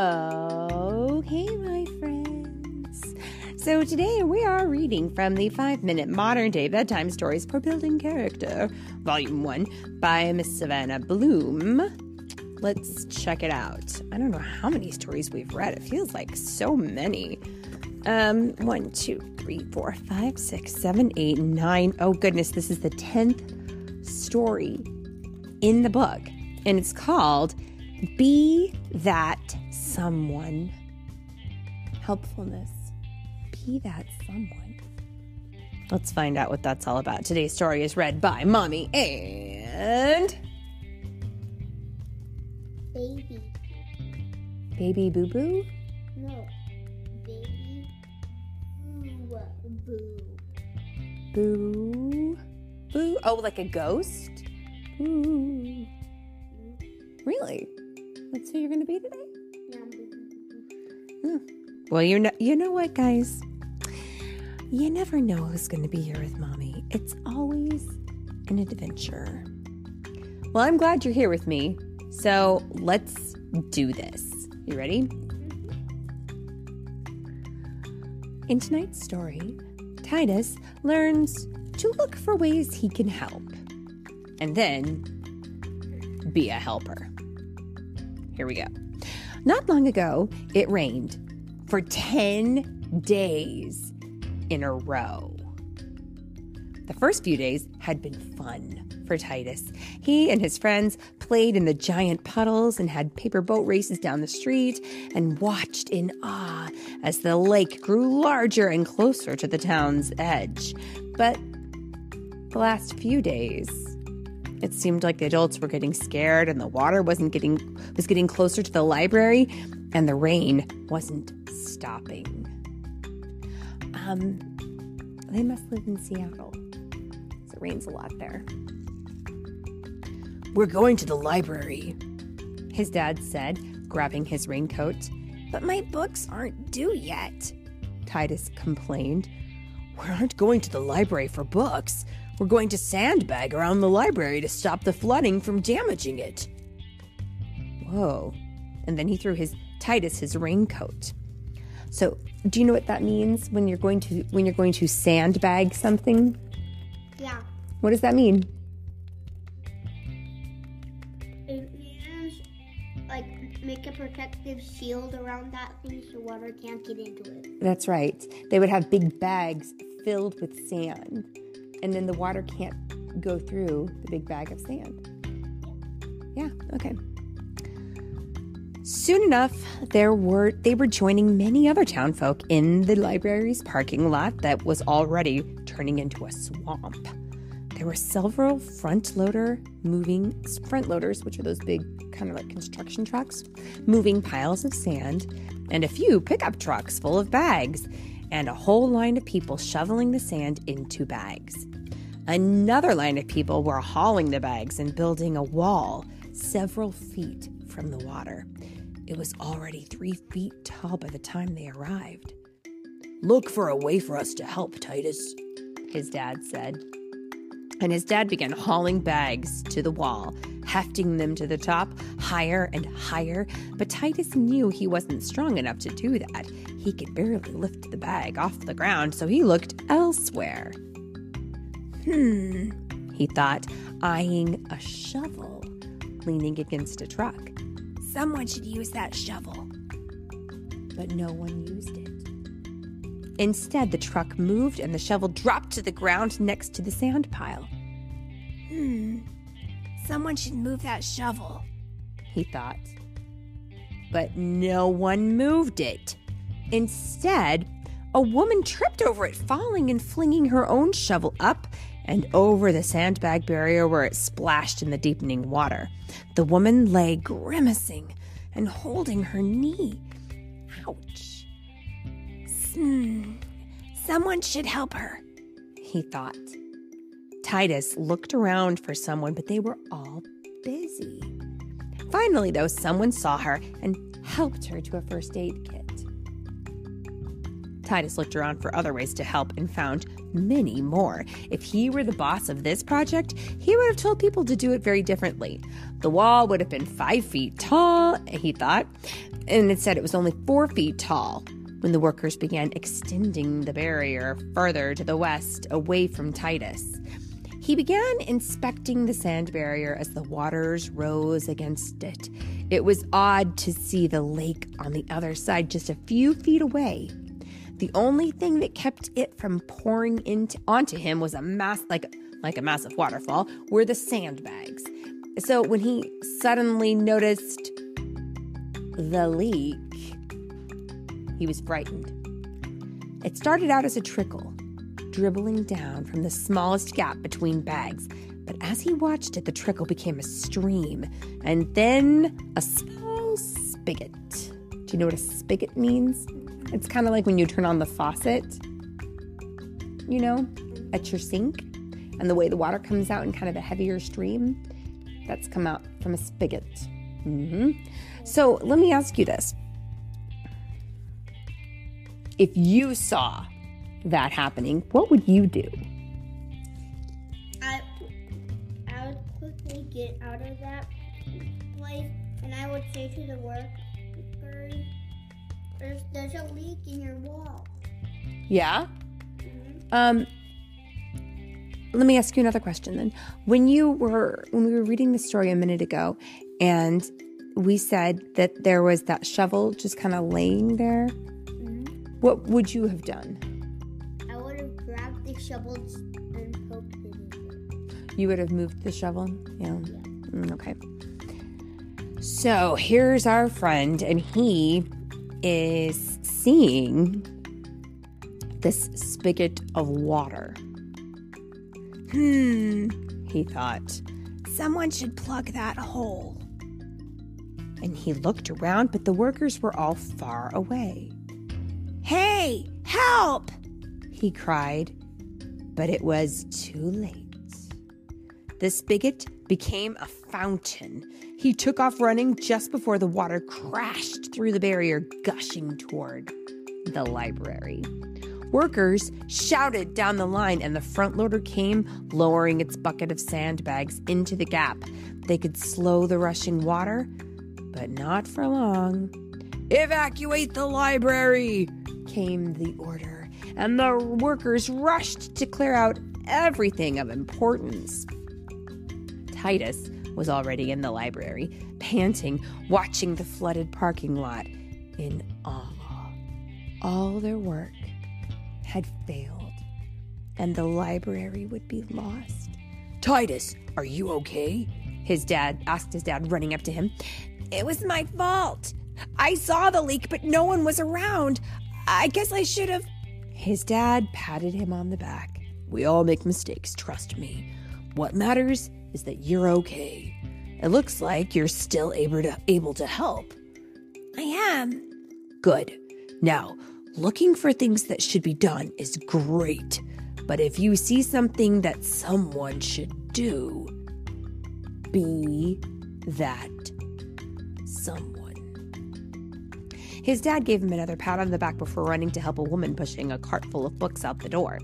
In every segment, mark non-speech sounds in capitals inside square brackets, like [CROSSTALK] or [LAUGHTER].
Okay, my friends. So today we are reading from the five minute modern day bedtime stories for building character, volume one by Miss Savannah Bloom. Let's check it out. I don't know how many stories we've read. It feels like so many. Um, one, two, three, four, five, six, seven, eight, nine. Oh goodness, this is the tenth story in the book, and it's called "Be That Someone." Helpfulness. Be that someone. Let's find out what that's all about. Today's story is read by Mommy and Baby. Baby Boo Boo. No. Baby. Boo. Boo. Boo. Boo. Oh, like a ghost? Boo. Really? That's who you're going to be today? Yeah, boo. Hmm. Well, you know, you know what, guys? You never know who's going to be here with mommy. It's always an adventure. Well, I'm glad you're here with me. So let's do this. You ready? In tonight's story, Titus learns to look for ways he can help and then be a helper. Here we go. Not long ago, it rained for 10 days in a row. The first few days had been fun for Titus. He and his friends played in the giant puddles and had paper boat races down the street and watched in awe as the lake grew larger and closer to the town's edge. But the last few days, it seemed like the adults were getting scared and the water wasn't getting was getting closer to the library and the rain wasn't stopping. Um they must live in Seattle. So it rains a lot there. We're going to the library, his dad said, grabbing his raincoat. But my books aren't due yet, Titus complained. We aren't going to the library for books. We're going to sandbag around the library to stop the flooding from damaging it. Whoa. And then he threw his Titus his raincoat. So, do you know what that means when you're going to when you're going to sandbag something? Yeah. What does that mean? It means like make a protective shield around that thing so water can't get into it. That's right. They would have big bags filled with sand, and then the water can't go through the big bag of sand. Yeah, okay. Soon enough, there were they were joining many other townfolk in the library's parking lot that was already turning into a swamp. There were several front loader moving front loaders, which are those big kind of like construction trucks, moving piles of sand, and a few pickup trucks full of bags, and a whole line of people shoveling the sand into bags. Another line of people were hauling the bags and building a wall several feet from the water. It was already three feet tall by the time they arrived. Look for a way for us to help, Titus, his dad said. And his dad began hauling bags to the wall, hefting them to the top higher and higher. But Titus knew he wasn't strong enough to do that. He could barely lift the bag off the ground, so he looked elsewhere. Hmm, he thought, eyeing a shovel leaning against a truck. Someone should use that shovel. But no one used it. Instead, the truck moved and the shovel dropped to the ground next to the sand pile. Hmm, someone should move that shovel, he thought. But no one moved it. Instead, a woman tripped over it, falling and flinging her own shovel up and over the sandbag barrier where it splashed in the deepening water. The woman lay grimacing and holding her knee. Ouch. Hmm, someone should help her, he thought. Titus looked around for someone, but they were all busy. Finally, though, someone saw her and helped her to a first aid kit. Titus looked around for other ways to help and found many more. If he were the boss of this project, he would have told people to do it very differently. The wall would have been five feet tall, he thought, and instead it was only four feet tall when the workers began extending the barrier further to the west, away from Titus. He began inspecting the sand barrier as the waters rose against it. It was odd to see the lake on the other side, just a few feet away. The only thing that kept it from pouring into onto him was a mass like like a massive waterfall were the sandbags. So when he suddenly noticed the leak, he was frightened. It started out as a trickle, dribbling down from the smallest gap between bags. But as he watched it, the trickle became a stream and then a small spigot. Do you know what a spigot means? It's kind of like when you turn on the faucet, you know, at your sink, and the way the water comes out in kind of a heavier stream. That's come out from a spigot. Mm-hmm. So let me ask you this if you saw that happening, what would you do? I, I would quickly get out of that place and I would say to the workers, there's, there's a leak in your wall. Yeah? Um, let me ask you another question then. When you were when we were reading the story a minute ago and we said that there was that shovel just kind of laying there, what would you have done? I would have grabbed the shovels and poked it in. You would have moved the shovel? Yeah. Mm, okay. So here's our friend, and he is seeing this spigot of water. Hmm, he thought. Someone should plug that hole. And he looked around, but the workers were all far away. Hey, help! He cried, but it was too late. The spigot became a fountain. He took off running just before the water crashed through the barrier, gushing toward the library. Workers shouted down the line, and the front loader came, lowering its bucket of sandbags into the gap. They could slow the rushing water, but not for long. Evacuate the library! came the order, and the workers rushed to clear out everything of importance. Titus was already in the library, panting, watching the flooded parking lot in awe. All their work had failed, and the library would be lost. Titus, are you okay? His dad asked his dad, running up to him. It was my fault. I saw the leak, but no one was around. I guess I should have. His dad patted him on the back. We all make mistakes, trust me. What matters is that you're okay. It looks like you're still able to, able to help. I am. Good. Now, looking for things that should be done is great. But if you see something that someone should do, be that someone. His dad gave him another pat on the back before running to help a woman pushing a cart full of books out the door.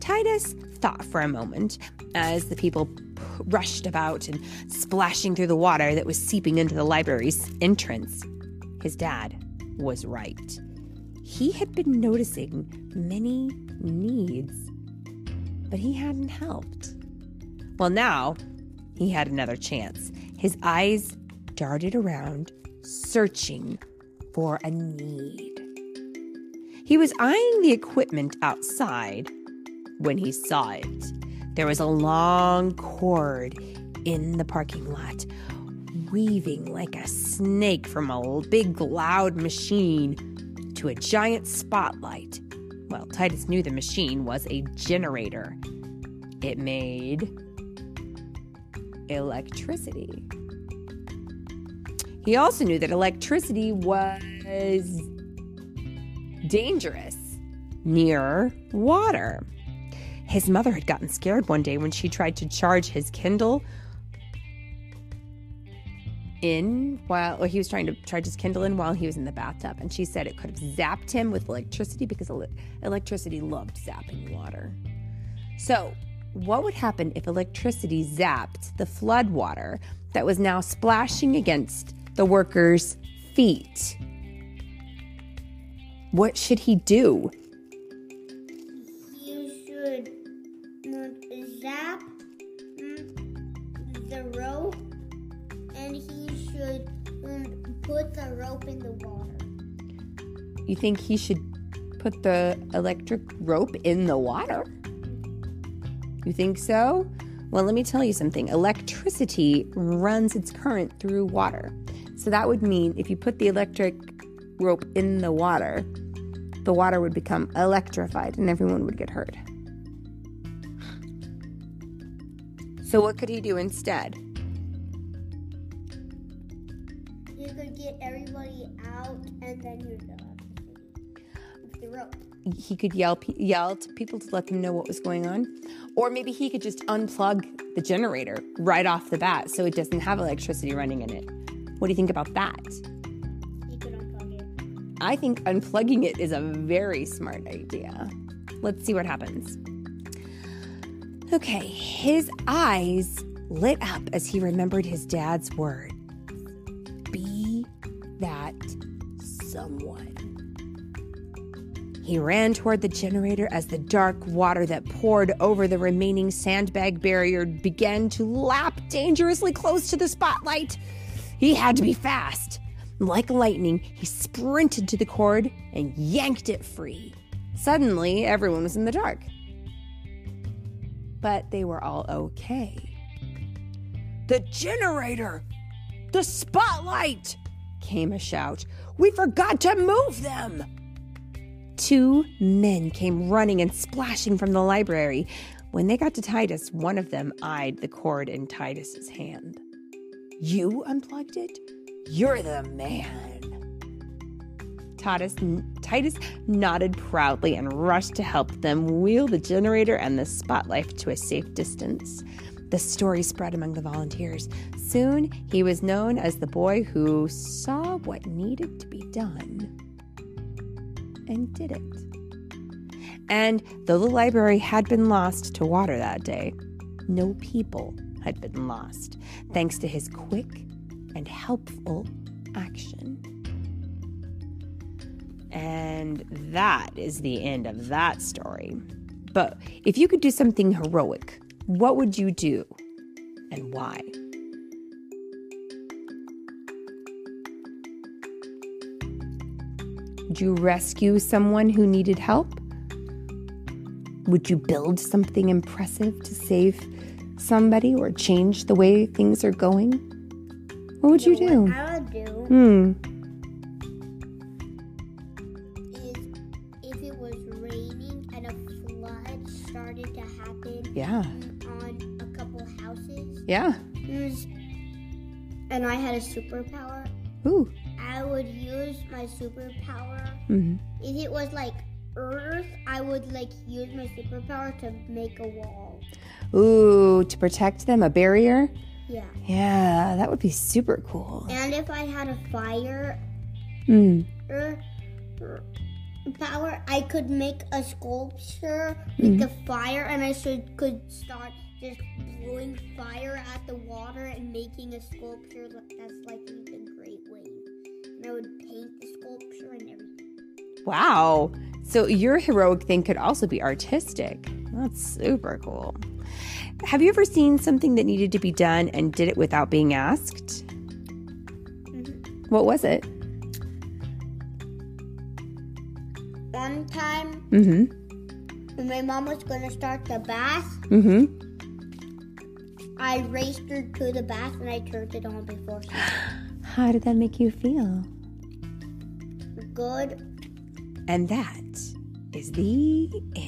Titus thought for a moment as the people rushed about and splashing through the water that was seeping into the library's entrance. His dad was right. He had been noticing many needs, but he hadn't helped. Well, now he had another chance. His eyes darted around, searching for a need. He was eyeing the equipment outside when he saw it. There was a long cord in the parking lot, weaving like a snake from a big loud machine to a giant spotlight. Well, Titus knew the machine was a generator. It made electricity. He also knew that electricity was dangerous near water. His mother had gotten scared one day when she tried to charge his Kindle in while he was trying to charge his Kindle in while he was in the bathtub. And she said it could have zapped him with electricity because ele- electricity loved zapping water. So, what would happen if electricity zapped the flood water that was now splashing against the worker's feet? What should he do? You should zap the rope, and he should mm, put the rope in the water. You think he should put the electric rope in the water? You think so? Well, let me tell you something. Electricity runs its current through water. So that would mean if you put the electric rope in the water, the water would become electrified and everyone would get hurt. So, what could he do instead? You could get everybody out, and then you go up the rope. he could yell yell to people to let them know what was going on or maybe he could just unplug the generator right off the bat so it doesn't have electricity running in it what do you think about that? I think unplugging it is a very smart idea. Let's see what happens. Okay his eyes lit up as he remembered his dad's word. Be that someone. He ran toward the generator as the dark water that poured over the remaining sandbag barrier began to lap dangerously close to the spotlight. He had to be fast. Like lightning, he sprinted to the cord and yanked it free. Suddenly, everyone was in the dark. But they were all okay. The generator! The spotlight! came a shout. We forgot to move them! Two men came running and splashing from the library. When they got to Titus, one of them eyed the cord in Titus's hand. You unplugged it? You're the man. Titus, Titus nodded proudly and rushed to help them wheel the generator and the spotlight to a safe distance. The story spread among the volunteers. Soon, he was known as the boy who saw what needed to be done and did it. And though the library had been lost to water that day, no people had been lost, thanks to his quick and helpful action. And that is the end of that story. But if you could do something heroic, what would you do and why? Would you rescue someone who needed help? Would you build something impressive to save somebody or change the way things are going? What would you So do? What I would do Hmm. is if it was raining and a flood started to happen Yeah. on a couple houses, Yeah. there's- and I had a superpower, Ooh. I would use my superpower. hmm If it was like Earth, I would like use my superpower to make a wall. Ooh, to protect them, a barrier? Yeah. Yeah, that would be super cool. And if I had a fire Mm. er, er, power, I could make a sculpture with the fire, and I should could start just blowing fire at the water and making a sculpture that's like the Great Wave. And I would paint the sculpture and everything. Wow. So your heroic thing could also be artistic. That's super cool. Have you ever seen something that needed to be done and did it without being asked? What was it? One time, Mm-hmm. when my mom was gonna start the bath, Mm-hmm. I raced her to the bath and I turned it on before she [GASPS] How did that make you feel? good. And that is the end.